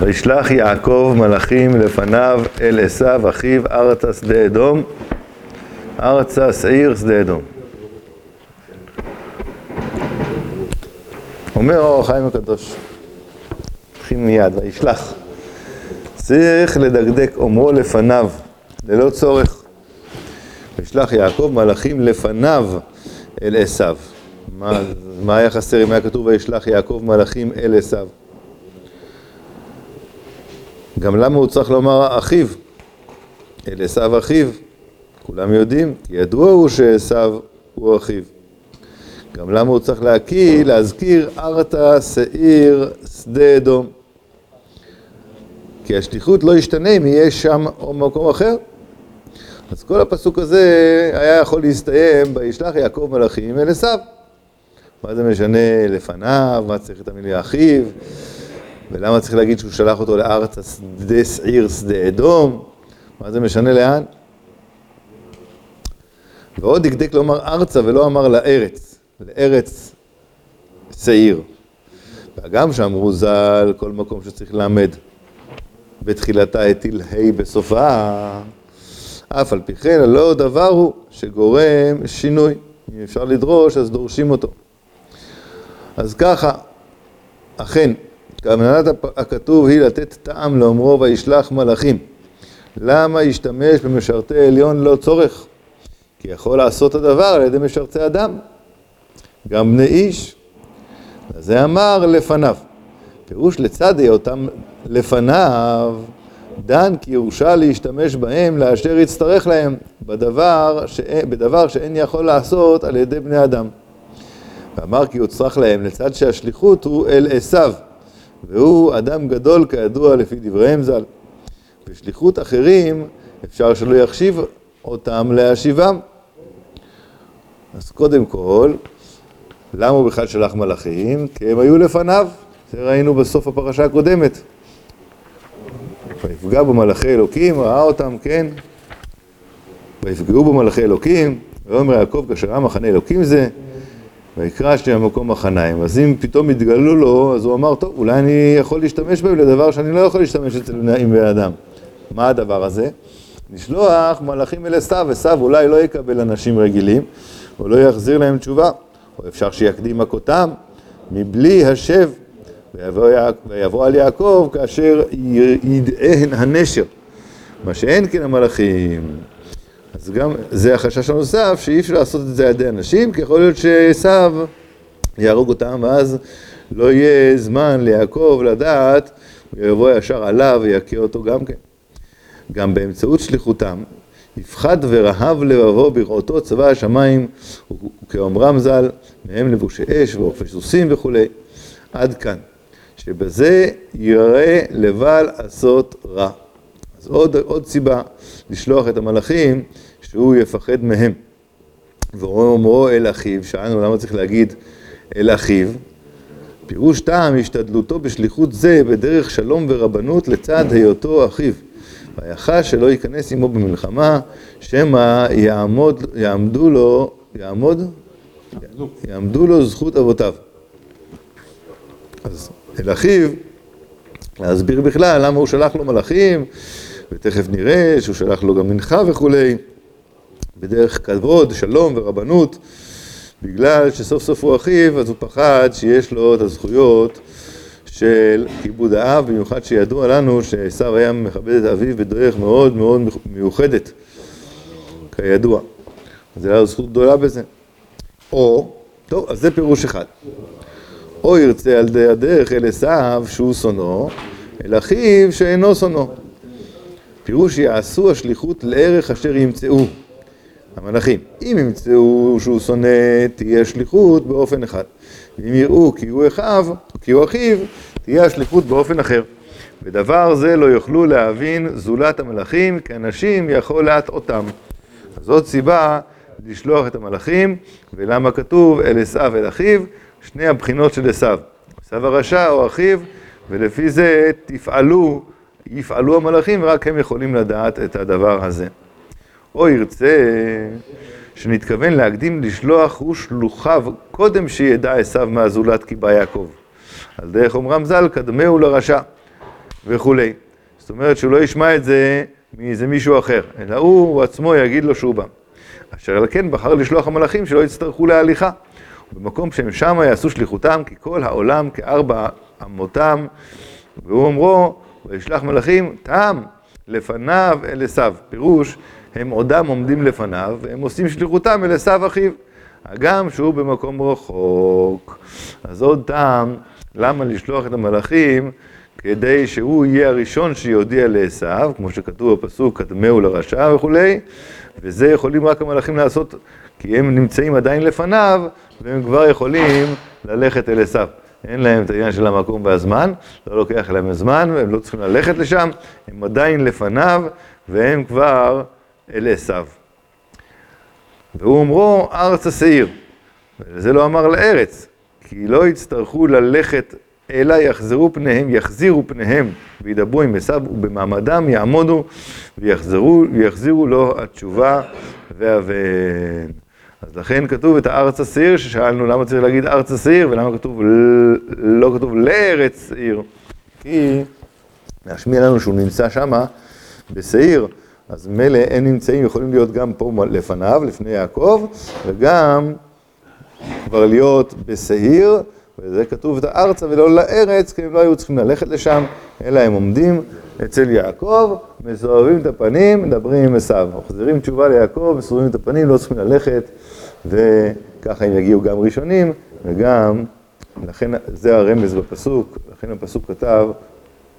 וישלח יעקב מלאכים לפניו אל עשיו אחיו ארצה שדה אדום ארצה שעיר שדה אדום. אומר אור החיים הקדוש, נתחיל מיד, וישלח. צריך לדקדק אומרו לפניו, ללא צורך. וישלח יעקב מלאכים לפניו אל עשיו. מה, מה היה חסר אם היה כתוב וישלח יעקב מלאכים אל עשיו? גם למה הוא צריך לומר אחיו? אל עשיו אחיו. כולם יודעים, ידוע הוא שעשיו הוא אחיו. גם למה הוא צריך להקיא, להזכיר ארתא שעיר שדה אדום. כי השליחות לא ישתנה אם יהיה שם או במקום אחר. אז כל הפסוק הזה היה יכול להסתיים בישלח יעקב מלאכים אל עשיו. מה זה משנה לפניו, מה צריך את המילה אחיו, ולמה צריך להגיד שהוא שלח אותו לארץ שדה שעיר שדה אדום, מה זה משנה לאן? ועוד דקדק לומר ארצה ולא אמר לארץ, לארץ שעיר. וגם שאמרו ז"ל, כל מקום שצריך ללמד, בתחילתה הטיל ה' בסופה, אף על פי כן הלא דבר הוא שגורם שינוי. אם אפשר לדרוש, אז דורשים אותו. אז ככה, אכן, כוונת הכתוב היא לתת טעם לאומרו וישלח מלאכים. למה ישתמש במשרתי עליון לא צורך? כי יכול לעשות הדבר על ידי משרתי אדם, גם בני איש. זה אמר לפניו. פירוש לצד היותם לפניו, דן כי יורשה להשתמש בהם לאשר יצטרך להם בדבר, שאין, בדבר שאין יכול לעשות על ידי בני אדם. ואמר כי יוצרך להם לצד שהשליחות הוא אל עשיו, והוא אדם גדול כידוע לפי דבריהם ז"ל. בשליחות אחרים אפשר שלא יחשיב אותם להשיבם. אז קודם כל, למה הוא בכלל שלח מלאכים? כי הם היו לפניו, זה ראינו בסוף הפרשה הקודמת. ויפגע בו מלאכי אלוקים, ראה אותם, כן? ויפגעו בו מלאכי אלוקים, ויאמר יעקב כאשר ראה מחנה אלוקים זה, ויקרא שם מקום מחניים. אז אם פתאום התגלו לו, אז הוא אמר, טוב, אולי אני יכול להשתמש בהם לדבר שאני לא יכול להשתמש אצל עם בן אדם. מה הדבר הזה? לשלוח מלאכים אל עשיו, עשיו אולי לא יקבל אנשים רגילים, או לא יחזיר להם תשובה, או אפשר שיקדים מכותם, מבלי השב, ויבוא, ויבוא על יעקב כאשר ידען הנשר, מה שאין כן המלאכים. אז גם זה החשש הנוסף, שאי אפשר לעשות את זה על ידי אנשים, כי יכול להיות שעשיו יהרוג אותם, ואז לא יהיה זמן ליעקב לדעת, הוא יבוא ישר עליו ויכה אותו גם כן. גם באמצעות שליחותם, יפחד ורהב לבבו בראותו צבא השמיים, וכאומרם ז"ל, מהם לבושי אש ואופי סוסים וכולי. עד כאן. שבזה יראה לבל עשות רע. אז עוד, עוד סיבה לשלוח את המלאכים שהוא יפחד מהם. ואומרו אל אחיו, שאלנו למה צריך להגיד אל אחיו, פירוש טעם השתדלותו בשליחות זה בדרך שלום ורבנות לצד היותו אחיו. ויחש שלא ייכנס עמו במלחמה, שמא יעמוד, יעמדו לו, יעמוד? יעמדו לו זכות אבותיו. אז אל אחיו, להסביר בכלל למה הוא שלח לו מלאכים, ותכף נראה שהוא שלח לו גם מנחה וכולי, בדרך כבוד, שלום ורבנות, בגלל שסוף סוף הוא אחיו, אז הוא פחד שיש לו את הזכויות של כיבוד האב, במיוחד שידוע לנו שעשו היה מכבד את אביו בדרך מאוד מאוד מיוחדת, כידוע. אז היה לו זכות גדולה בזה. או, טוב, אז זה פירוש אחד. או ירצה על די הדרך אל עשיו שהוא שונאו, אל אחיו שאינו שונאו. פירוש יעשו השליחות לערך אשר ימצאו המלאכים. אם ימצאו שהוא שונא, תהיה השליחות באופן אחד. אם יראו כי הוא אחיו, כי הוא אחיו, תהיה השליחות באופן אחר. ודבר זה לא יוכלו להבין זולת המלאכים, כי אנשים יכול להטעותם. אז זאת סיבה לשלוח את המלאכים, ולמה כתוב אל עשיו אל אחיו, שני הבחינות של עשיו, עשיו הרשע או אחיו, ולפי זה תפעלו, יפעלו המלאכים, ורק הם יכולים לדעת את הדבר הזה. או ירצה שנתכוון להקדים לשלוח הוא שלוחיו קודם שידע עשיו מהזולת כי בא יעקב. על דרך אומרם ז"ל, קדמהו לרשע. וכולי. זאת אומרת שהוא לא ישמע את זה מאיזה מישהו אחר, אלא הוא, הוא עצמו יגיד לו שהוא בא. אשר על כן בחר לשלוח המלאכים שלא יצטרכו להליכה. במקום שהם שמה יעשו שליחותם, כי כל העולם כארבע אמותם, והוא אומרו, וישלח מלאכים, תם לפניו אל עשיו. פירוש, הם עודם עומדים לפניו, והם עושים שליחותם אל עשיו אחיו. הגם שהוא במקום רחוק. אז עוד טעם, למה לשלוח את המלאכים? כדי שהוא יהיה הראשון שיודיע לעשו, כמו שכתוב בפסוק, קדמהו לרשע וכולי, וזה יכולים רק המלאכים לעשות, כי הם נמצאים עדיין לפניו, והם כבר יכולים ללכת אל עשו. אין להם את העניין של המקום והזמן, לא לוקח להם זמן, והם לא צריכים ללכת לשם, הם עדיין לפניו, והם כבר אל עשו. והוא אומרו ארצה שעיר, וזה לא אמר לארץ, כי לא יצטרכו ללכת אלא יחזרו פניהם, יחזירו פניהם וידברו עם עשיו ובמעמדם יעמודו ויחזרו, ויחזירו לו התשובה והבן. אז לכן כתוב את הארץ השעיר, ששאלנו למה צריך להגיד ארץ השעיר ולמה כתוב, לא כתוב לארץ שעיר. כי להשמיע לנו שהוא נמצא שמה בשעיר, אז מילא הם נמצאים, יכולים להיות גם פה לפניו, לפני יעקב, וגם כבר להיות בשעיר. וזה כתוב את הארצה ולא לארץ, כי הם לא היו צריכים ללכת לשם, אלא הם עומדים אצל יעקב, מסובבים את הפנים, מדברים עם עשיו. מחזירים תשובה ליעקב, מסובבים את הפנים, לא צריכים ללכת, וככה הם יגיעו גם ראשונים, וגם, לכן זה הרמז בפסוק, לכן הפסוק כתב,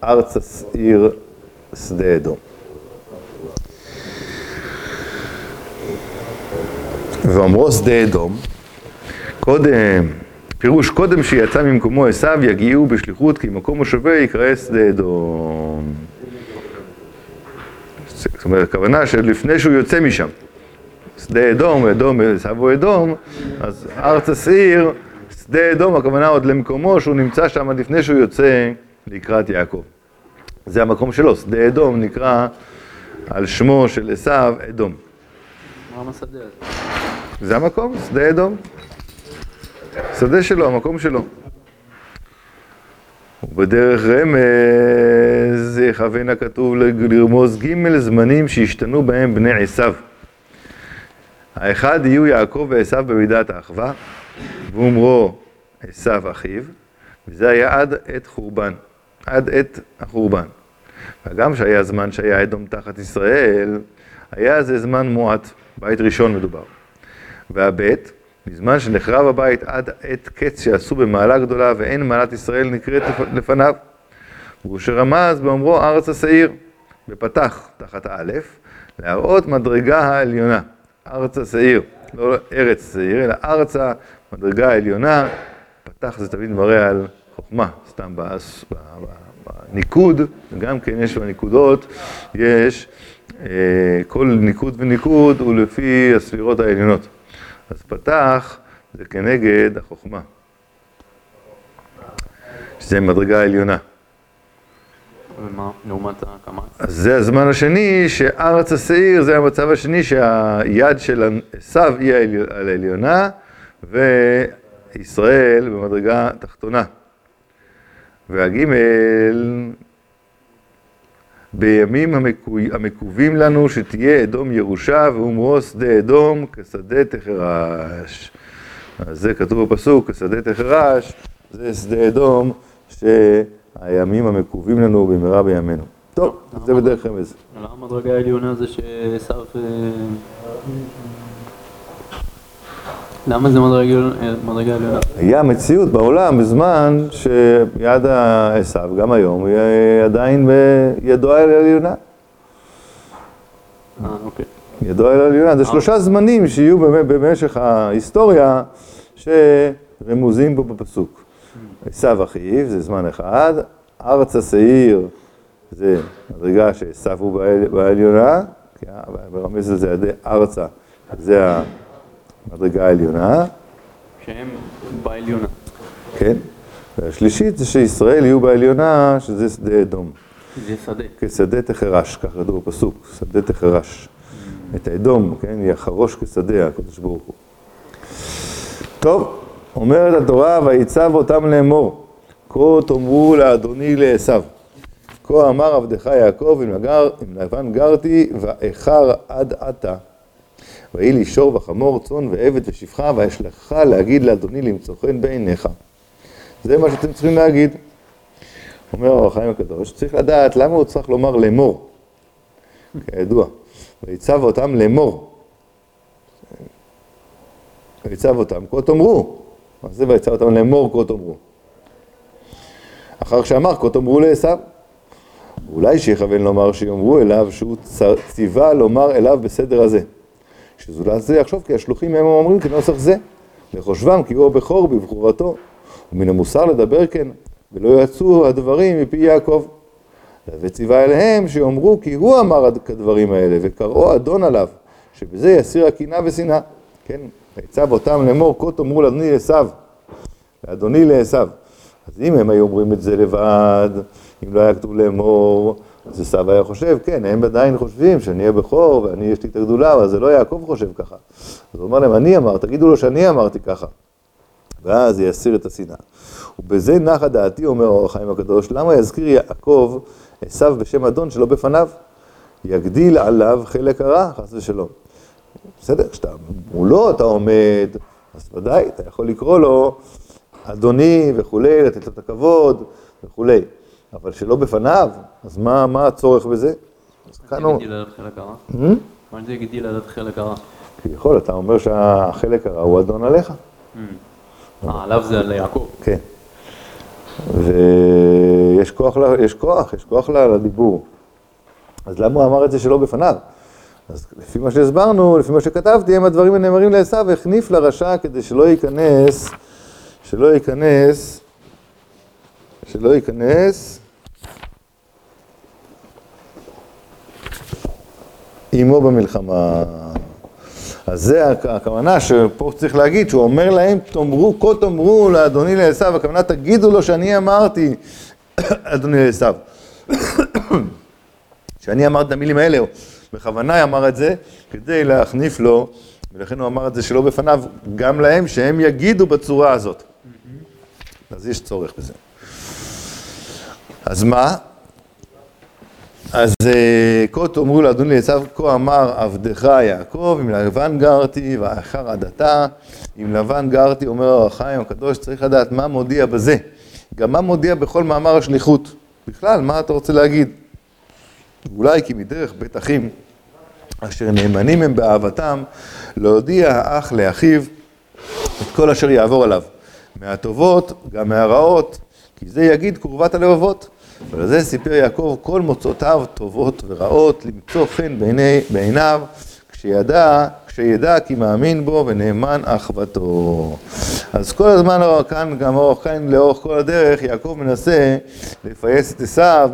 ארצה עיר שדה אדום. ואומרו שדה אדום, קודם פירוש קודם שיצא ממקומו עשיו יגיעו בשליחות כי מקום מושבי יקרא שדה אדום. זאת אומרת, הכוונה שלפני שהוא יוצא משם, שדה אדום, אדום, עשיו הוא אדום, אז ארצה שעיר, שדה אדום, הכוונה עוד למקומו שהוא נמצא שם לפני שהוא יוצא לקראת יעקב. זה המקום שלו, שדה אדום נקרא על שמו של עשיו אדום. מה הזה? זה המקום, שדה אדום. השדה שלו, המקום שלו. ובדרך רמז יכוון הכתוב לרמוז ג' זמנים שהשתנו בהם בני עשיו. האחד יהיו יעקב ועשיו במידת האחווה, ואומרו עשיו אחיו, וזה היה עד עת חורבן, עד עת החורבן. וגם שהיה זמן שהיה אדום תחת ישראל, היה זה זמן מועט, בית ראשון מדובר. והבית, בזמן שנחרב הבית עד עת קץ שעשו במעלה גדולה ואין מעלת ישראל נקראת לפניו. והוא שרמז באומרו ארץ השעיר, ופתח תחת א', להראות מדרגה העליונה, ארץ השעיר, לא ארץ שעיר, אלא ארץ המדרגה העליונה, פתח זה תמיד מראה על חוכמה, סתם בניקוד, וגם כן יש בניקודות, יש אה, כל ניקוד וניקוד הוא לפי הספירות העליונות. אז פתח זה כנגד החוכמה, שזה מדרגה עליונה. ומה לעומת הקמץ? אז זה הזמן השני, שארץ השעיר זה המצב השני שהיד של עשיו היא על העליונה וישראל במדרגה תחתונה. והגימל בימים המקווים לנו שתהיה אדום ירושה ואומרו שדה אדום כשדה תחרש. אז זה כתוב בפסוק, כשדה תחרש, זה שדה אדום שהימים המקווים לנו במהרה בימינו. טוב, זה בדרך רמז. למה המדרגה העליונה זה שעשו... למה זה מדרגה עליונה? היה מציאות בעולם בזמן שיד עשיו, גם היום, היא עדיין בידו אל העליונה. אה, אוקיי. ידו אל העליונה. זה שלושה זמנים שיהיו במשך ההיסטוריה שרמוזים פה בפסוק. עשיו אחיו, זה זמן אחד, ארץ השעיר, זה מדרגה שעשיו הוא בעליונה, ברמז הזה ארצה, זה מדרגה עליונה. שהם בעליונה. כן. והשלישית זה שישראל יהיו בעליונה, שזה שדה אדום. זה שדה. כשדה תחרש, ככה כתוב בפסוק, שדה תחרש. את האדום, כן, יחרוש כשדה, הקדוש ברוך הוא. טוב, אומרת התורה, ויצב אותם לאמור, כה תאמרו לאדוני לעשו. כה כה אמר עבדך יעקב, אם, לגר, אם לבן גרתי, ואיכר עד עתה. ויהי לי שור וחמור, צאן ועבד ושפחה, ואשלחך להגיד לאדוני למצוא חן בעיניך. זה מה שאתם צריכים להגיד. אומר אור החיים הקדוש, צריך לדעת למה הוא צריך לומר לאמור, כידוע. ויצב אותם לאמור. ויצב אותם, כה תאמרו. מה זה ויצב אותם לאמור, כה תאמרו. אחר שאמר, כה תאמרו לעשו. אולי שיכוון לומר שיאמרו אליו שהוא ציווה לומר אליו בסדר הזה. שזולת זה יחשוב כי השלוחים הם אומרים כנוסח זה, לחושבם כי הוא הבכור בבחורתו, ומן המוסר לדבר כן, ולא יצאו הדברים מפי יעקב. וציווה אליהם שיאמרו כי הוא אמר כדברים האלה, וקראו אדון עליו, שבזה יסיר הקנאה ושנאה. כן, ויצב אותם לאמור, כה תאמרו לאדוני לעשו, לאדוני לעשו. אז אם הם היו אומרים את זה לבד, אם לא היה כתוב לאמור, אז עשו היה חושב, כן, הם עדיין חושבים שאני אהיה בכור ואני יש לי את הגדולה, אבל זה לא יעקב חושב ככה. אז הוא אמר להם, אני אמר, תגידו לו שאני אמרתי ככה. ואז יסיר את השנאה. ובזה נחה דעתי, אומר אור החיים הקדוש, למה יזכיר יעקב עשו בשם אדון שלא בפניו? יגדיל עליו חלק הרע, חס ושלום. בסדר, כשאתה מולו אתה עומד, אז ודאי, אתה יכול לקרוא לו אדוני וכולי, לתת לו את הכבוד וכולי. אבל שלא בפניו, אז מה, מה הצורך בזה? אז כאן הוא... הרע? מה זה יגדיל עליו חלק הרע? כביכול, אתה אומר שהחלק הרע הוא אדון עליך. אה, עליו זה על יעקב. כן. ויש כוח, יש כוח, יש כוח ל- לדיבור. אז למה הוא אמר את זה שלא בפניו? אז לפי מה שהסברנו, לפי מה שכתבתי, הם הדברים הנאמרים לעשו, החניף לרשע כדי שלא ייכנס, שלא ייכנס, שלא ייכנס עמו במלחמה. אז זה הכ- הכוונה שפה צריך להגיד, שהוא אומר להם, תאמרו, כה תאמרו לאדוני לעשו, הכוונה תגידו לו שאני אמרתי, אדוני לעשו. שאני אמרתי את המילים האלה, בכוונה אמר את זה כדי להחניף לו, ולכן הוא אמר את זה שלא בפניו, גם להם, שהם יגידו בצורה הזאת. אז יש צורך בזה. אז מה? אז אה, כה תאמרו לאדוני לעשו, כה אמר עבדך יעקב, עם לבן גרתי ואחר עדתה, עם לבן גרתי, אומר אור החיים הקדוש, צריך לדעת מה מודיע בזה. גם מה מודיע בכל מאמר השליחות. בכלל, מה אתה רוצה להגיד? אולי כי מדרך בית אחים, אשר נאמנים הם באהבתם, להודיע האח לאחיו את כל אשר יעבור עליו. מהטובות, גם מהרעות, כי זה יגיד קרבת הלבבות. ולזה סיפר יעקב כל מוצאותיו טובות ורעות, למצוא חן בעיני, בעיניו, כשידע, כשידע כי מאמין בו ונאמן אחוותו. אז כל הזמן כאן, גם אורך כאן לאורך כל הדרך, יעקב מנסה לפייס את עשיו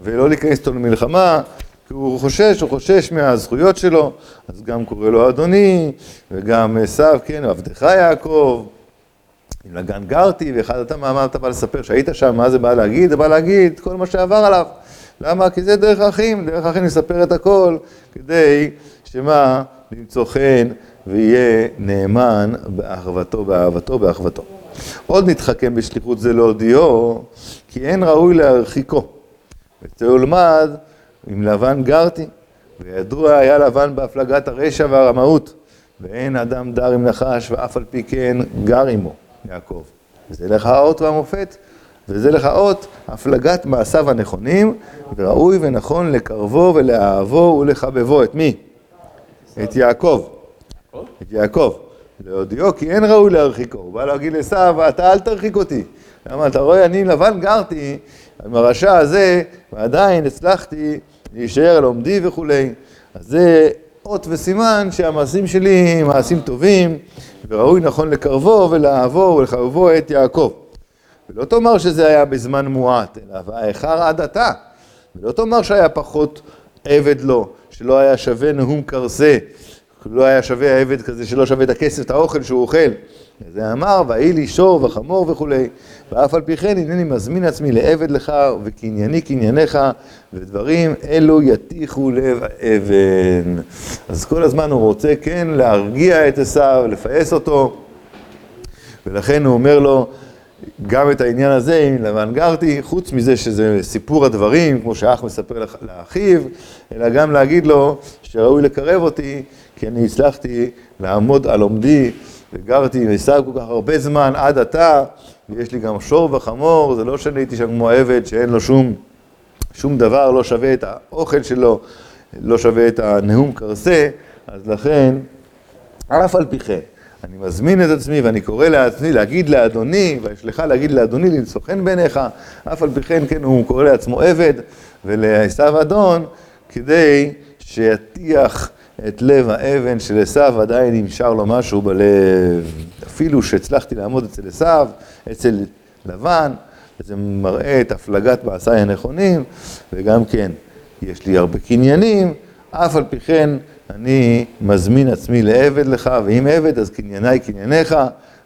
ולא להיכנס איתו למלחמה, כי הוא חושש, הוא חושש מהזכויות שלו, אז גם קורא לו אדוני, וגם עשיו, כן, עבדך יעקב. עם לגן גרתי, ואחד אתה מה אתה בא לספר שהיית שם, מה זה בא להגיד? זה בא להגיד כל מה שעבר עליו. למה? כי זה דרך האחים, דרך האחים לספר את הכל, כדי שמה? למצוא חן ויהיה נאמן באחוותו, באהבתו, באחוותו. עוד נתחכם בשליחות זה להודיעו, כי אין ראוי להרחיקו. ותלמד, עם לבן גרתי, וידוע היה לבן בהפלגת הרשע והרמאות, ואין אדם דר עם נחש, ואף על פי כן גר עמו. יעקב. וזה לך האות והמופת, וזה לך אות הפלגת מעשיו הנכונים, וראוי ונכון לקרבו ולאהבו ולחבבו. את מי? את יעקב. את יעקב. להודיעו כי אין ראוי להרחיקו. הוא בא להגיד לעשו, אתה אל תרחיק אותי. למה אתה רואה, אני עם לבן גרתי עם הרשע הזה, ועדיין הצלחתי להישאר על עומדי וכולי. אז זה אות וסימן שהמעשים שלי הם מעשים טובים, וראוי נכון לקרבו ולאהבו ולחבבו את יעקב. ולא תאמר שזה היה בזמן מועט, אלא והאיכר עד עתה. ולא תאמר שהיה פחות עבד לו, שלא היה שווה נאום קרסה, לא היה שווה העבד כזה שלא שווה את הכסף, את האוכל שהוא אוכל. זה אמר, ויהי לי שור וחמור וכולי. ואף על פי כן הנני מזמין עצמי לעבד לך, וקנייני קנייניך, ודברים אלו יתיחו לב האבן. אז כל הזמן הוא רוצה כן להרגיע את עשיו, לפעס אותו, ולכן הוא אומר לו, גם את העניין הזה עם לבן גרתי, חוץ מזה שזה סיפור הדברים, כמו שאח מספר לאחיו, אלא גם להגיד לו שראוי לקרב אותי, כי אני הצלחתי לעמוד על עומדי, וגרתי ועשיו כל כך הרבה זמן עד עתה, ויש לי גם שור וחמור, זה לא שאני הייתי שם כמו עבד שאין לו שום, שום דבר, לא שווה את האוכל שלו, לא שווה את הנאום קרסה, אז לכן, אף על פי כן. אני מזמין את עצמי ואני קורא לעצמי להגיד לאדוני, וישלך להגיד לאדוני למצוא חן בעיניך, אף על פי כן, כן, הוא קורא לעצמו עבד ולעשו אדון, כדי שיטיח את לב האבן של עשו, עדיין נשאר לו משהו בלב. אפילו שהצלחתי לעמוד אצל עשו, אצל לבן, זה מראה את הפלגת מעשיי הנכונים, וגם כן, יש לי הרבה קניינים, אף על פי כן אני מזמין עצמי לעבד לך, ואם עבד אז קנייניי קנייניך,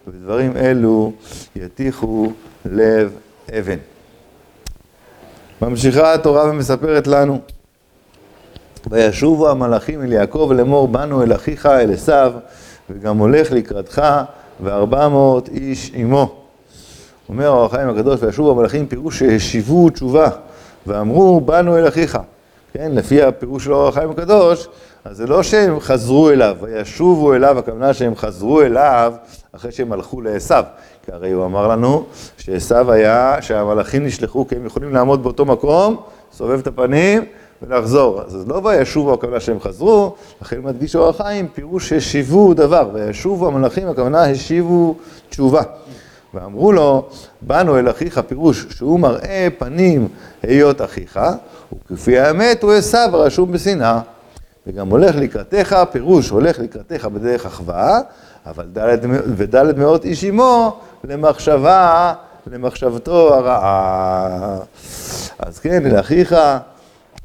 ודברים אלו יתיחו לב אבן. ממשיכה התורה ומספרת לנו, וישובו המלאכים אל יעקב לאמור, באנו אל אחיך אל עשיו, וגם הולך לקראתך, וארבע מאות איש עמו. אומר האור החיים הקדוש, וישובו המלאכים פירוש שהשיבו תשובה, ואמרו, באנו אל אחיך. כן, לפי הפירוש של האור החיים הקדוש, אז זה לא שהם חזרו אליו, וישובו אליו, הכוונה שהם חזרו אליו אחרי שהם הלכו לעשו. כי הרי הוא אמר לנו שעשו היה, שהמלאכים נשלחו כי הם יכולים לעמוד באותו מקום, סובב את הפנים ולחזור. אז לא וישובו, הכוונה שהם חזרו, לכן מדגיש אור החיים, פירוש השיבו דבר, וישובו המלאכים, הכוונה השיבו תשובה. ואמרו לו, באנו אל אחיך, פירוש שהוא מראה פנים היות אחיך, וכפי האמת הוא עשו הרשום בשנאה. וגם הולך לקראתך, פירוש הולך לקראתך בדרך אחווה, אבל ד' וד' מאות איש עמו למחשבה, למחשבתו הרעה. אז כן, אל אחיך,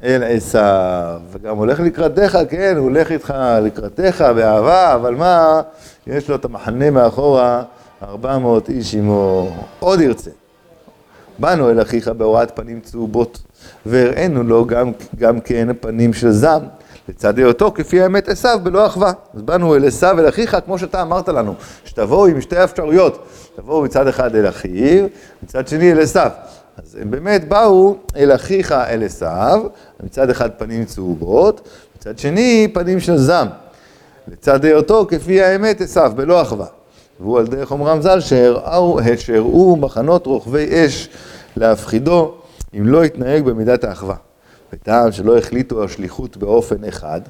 אל עשיו, וגם הולך לקראתך, כן, הוא הולך איתך לקראתך באהבה, אבל מה, יש לו את המחנה מאחורה, ארבע מאות איש עמו, עוד ירצה. באנו אל אחיך בהוראת פנים צהובות, והראינו לו גם, גם כן פנים של זעם. לצד היותו כפי האמת עשיו בלא אחווה. אז באנו אל עשיו אל אחיך, כמו שאתה אמרת לנו, שתבואו עם שתי אפשרויות, תבואו מצד אחד אל אחיו, מצד שני אל עשיו. אז הם באמת באו אל אחיך אל עשיו, מצד אחד פנים צהובות, מצד שני פנים של זעם. לצד היותו כפי האמת עשיו בלא אחווה. והוא על דרך אומרם ז"ל שהראו מחנות רוכבי אש להפחידו אם לא יתנהג במידת האחווה. בטעם שלא החליטו השליחות באופן אחד,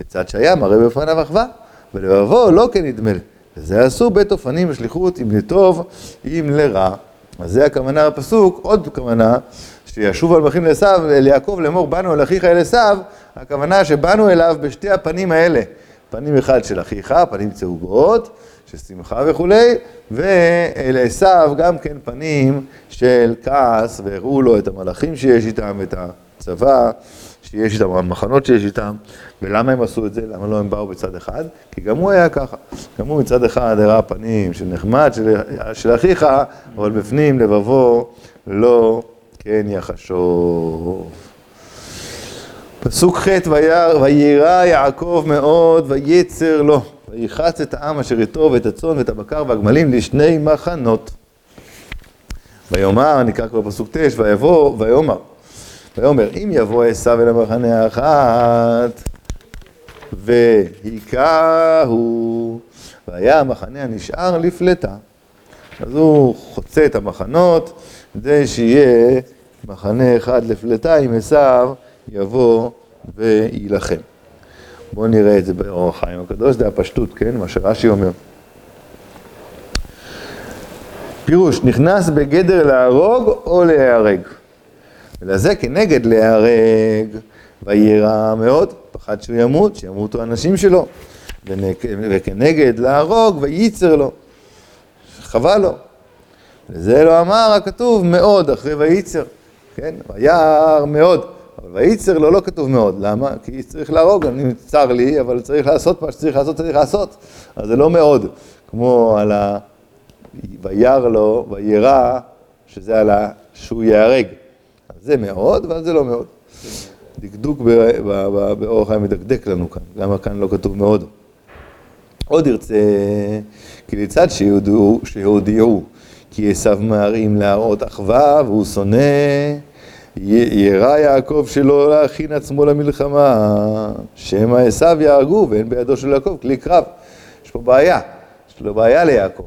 לצד שהיה מראה בפניו אחווה, ולבבו לא כנדמה לי. וזה עשו בית אופנים בשליחות אם לטוב, אם לרע. אז זה הכוונה בפסוק, עוד כוונה, שישוב על מלכים לעשו, אל יעקב לאמור, באנו אל אחיך אל עשו, הכוונה שבאנו אליו בשתי הפנים האלה. פנים אחד של אחיך, פנים צהובות, של שמחה וכולי, ואל עשו גם כן פנים של כעס, והראו לו את המלאכים שיש איתם, את ה... צבא שיש איתם, המחנות שיש איתם, ולמה הם עשו את זה? למה לא הם באו בצד אחד? כי גם הוא היה ככה. גם הוא מצד אחד הראה פנים של נחמד, של, של אחיך, אבל בפנים לבבו לא כן יחשוב. פסוק ח' וירא יעקב מאוד ויצר לו, ויחץ את העם אשר איתו ואת הצאן ואת הבקר והגמלים לשני מחנות. ויאמר, נקרא כבר פסוק ט', ויבוא, ויאמר ויאמר, אם יבוא עשיו אל המחנה האחת, והיכהו, והיה המחנה הנשאר לפלטה. אז הוא חוצה את המחנות, כדי שיהיה מחנה אחד לפלטה, אם עשיו יבוא ויילחם. בואו נראה את זה באור החיים הקדוש, זה הפשטות, כן? מה שרש"י אומר. פירוש, נכנס בגדר להרוג או להיהרג. ולזה כנגד להיהרג, ויירא מאוד, פחד שהוא ימות, שימותו אנשים שלו, וכנגד להרוג, וייצר לו, חבל לו. לזה לא אמר הכתוב מאוד אחרי וייצר, כן? וירא מאוד, אבל וייצר לו לא כתוב מאוד, למה? כי צריך להרוג, אני צר לי, אבל צריך לעשות מה שצריך לעשות, צריך לעשות, אז זה לא מאוד, כמו על ה... וירא לו, ויירא, שזה על ה... שהוא ייהרג. זה מאוד, אבל זה לא מאוד. דקדוק באורח חיים מדקדק לנו כאן, למה כאן לא כתוב מאוד. עוד ירצה, כי לצד שיהודיעו, שיהודיעו, כי עשיו מראים להראות אחווה והוא שונא. ירא יעקב שלא להכין עצמו למלחמה, שמא עשיו יהרגו ואין בידו של יעקב כלי קרב. יש פה בעיה, יש לו בעיה ליעקב.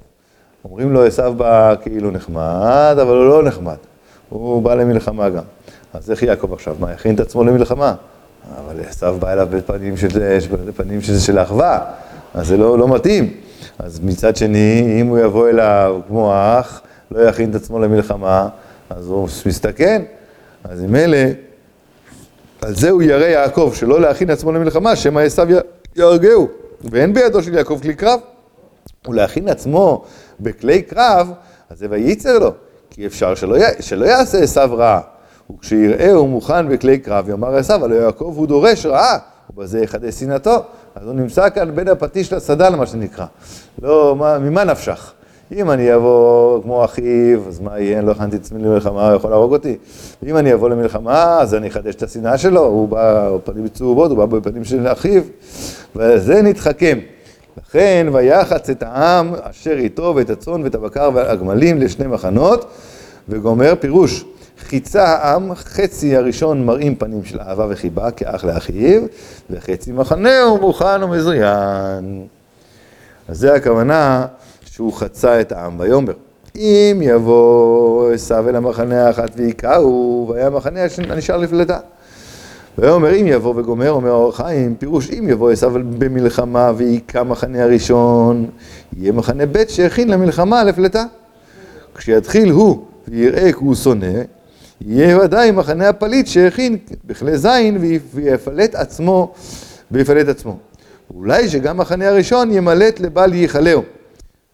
אומרים לו עשיו בא כאילו נחמד, אבל הוא לא נחמד. הוא בא למלחמה גם. אז איך יעקב עכשיו? מה, יכין את עצמו למלחמה? אבל עשיו בא אליו בפנים של, בפנים של, של אחווה, אז זה לא, לא מתאים. אז מצד שני, אם הוא יבוא אליו כמו אח, לא יכין את עצמו למלחמה, אז הוא מסתכן. אז אלה, על זה הוא ירא יעקב, שלא להכין עצמו למלחמה, שמא עשיו יהרגהו. ואין בידו של יעקב כלי קרב. ולהכין עצמו בכלי קרב, אז זה וייצר לו, כי אפשר שלא, י... שלא יעשה עשיו רעה. וכשיראה הוא מוכן בכלי קרב, יאמר עשיו, הלא יעקב הוא דורש רעה, ובזה יחדה שנאתו. אז הוא נמצא כאן בין הפטיש לסדל, מה שנקרא. לא, מה, ממה נפשך? אם אני אבוא כמו אחיו, אז מה יהיה? אני לא הכנתי את עצמי למלחמה, הוא יכול להרוג אותי. אם אני אבוא למלחמה, אז אני אחדש את השנאה שלו, הוא בא בפנים צהובות, הוא בא בפנים של אחיו, וזה נתחכם. לכן ויחץ את העם אשר איתו ואת הצאן ואת הבקר והגמלים לשני מחנות וגומר פירוש חיצה העם חצי הראשון מראים פנים של אהבה וחיבה כאח לאחיו וחצי מחנהו מוכן ומזוין אז זה הכוונה שהוא חצה את העם ויאמר אם יבוא עשיו אל המחנה האחת ויכהו והיה המחנה הנשאר לפלטה ויאמר אם יבוא וגומר, אומר האור חיים, פירוש אם יבוא עשיו במלחמה ויכה מחנה הראשון, יהיה מחנה ב' שהכין למלחמה לפלטה. כשיתחיל הוא ויראה כי הוא שונא, יהיה ודאי מחנה הפליט שהכין בכלי זין ויפלט עצמו, ויפלט עצמו. אולי שגם מחנה הראשון ימלט לבל ייכלהו.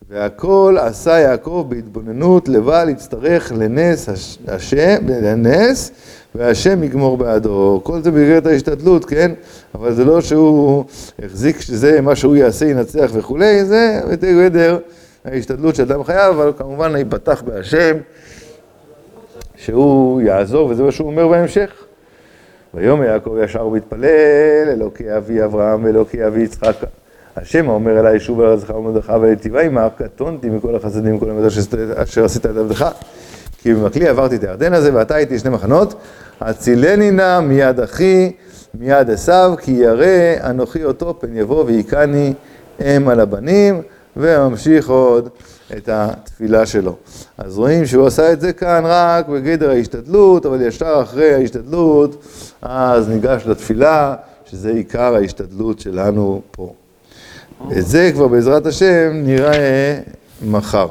והכל עשה יעקב בהתבוננות לבל יצטרך לנס השם, לנס והשם יגמור בעדו. כל זה במסגרת ההשתדלות, כן? אבל זה לא שהוא החזיק שזה מה שהוא יעשה, ינצח וכולי, זה בגדר ההשתדלות שאדם חייב, אבל כמובן ייפתח בהשם, שהוא יעזור, וזה מה שהוא אומר בהמשך. ויאמר יעקב ישר ומתפלל, אלוקי אבי אברהם ואלוקי אבי יצחק. השם האומר אליי שוב על הזכר ומרדכי ולטיבה עמך, קטונתי מכל החסדים וכל המידע אשר עשית את עבדך. כי במקלי עברתי את הירדן הזה, ואתה הייתי שני מחנות, הצילני נא מיד אחי, מיד עשיו, כי ירא אנוכי אותו, פן יבוא והיכני אם על הבנים, וממשיך עוד את התפילה שלו. אז רואים שהוא עשה את זה כאן רק בגדר ההשתדלות, אבל ישר אחרי ההשתדלות, אז ניגש לתפילה, שזה עיקר ההשתדלות שלנו פה. את זה כבר בעזרת השם נראה מחר.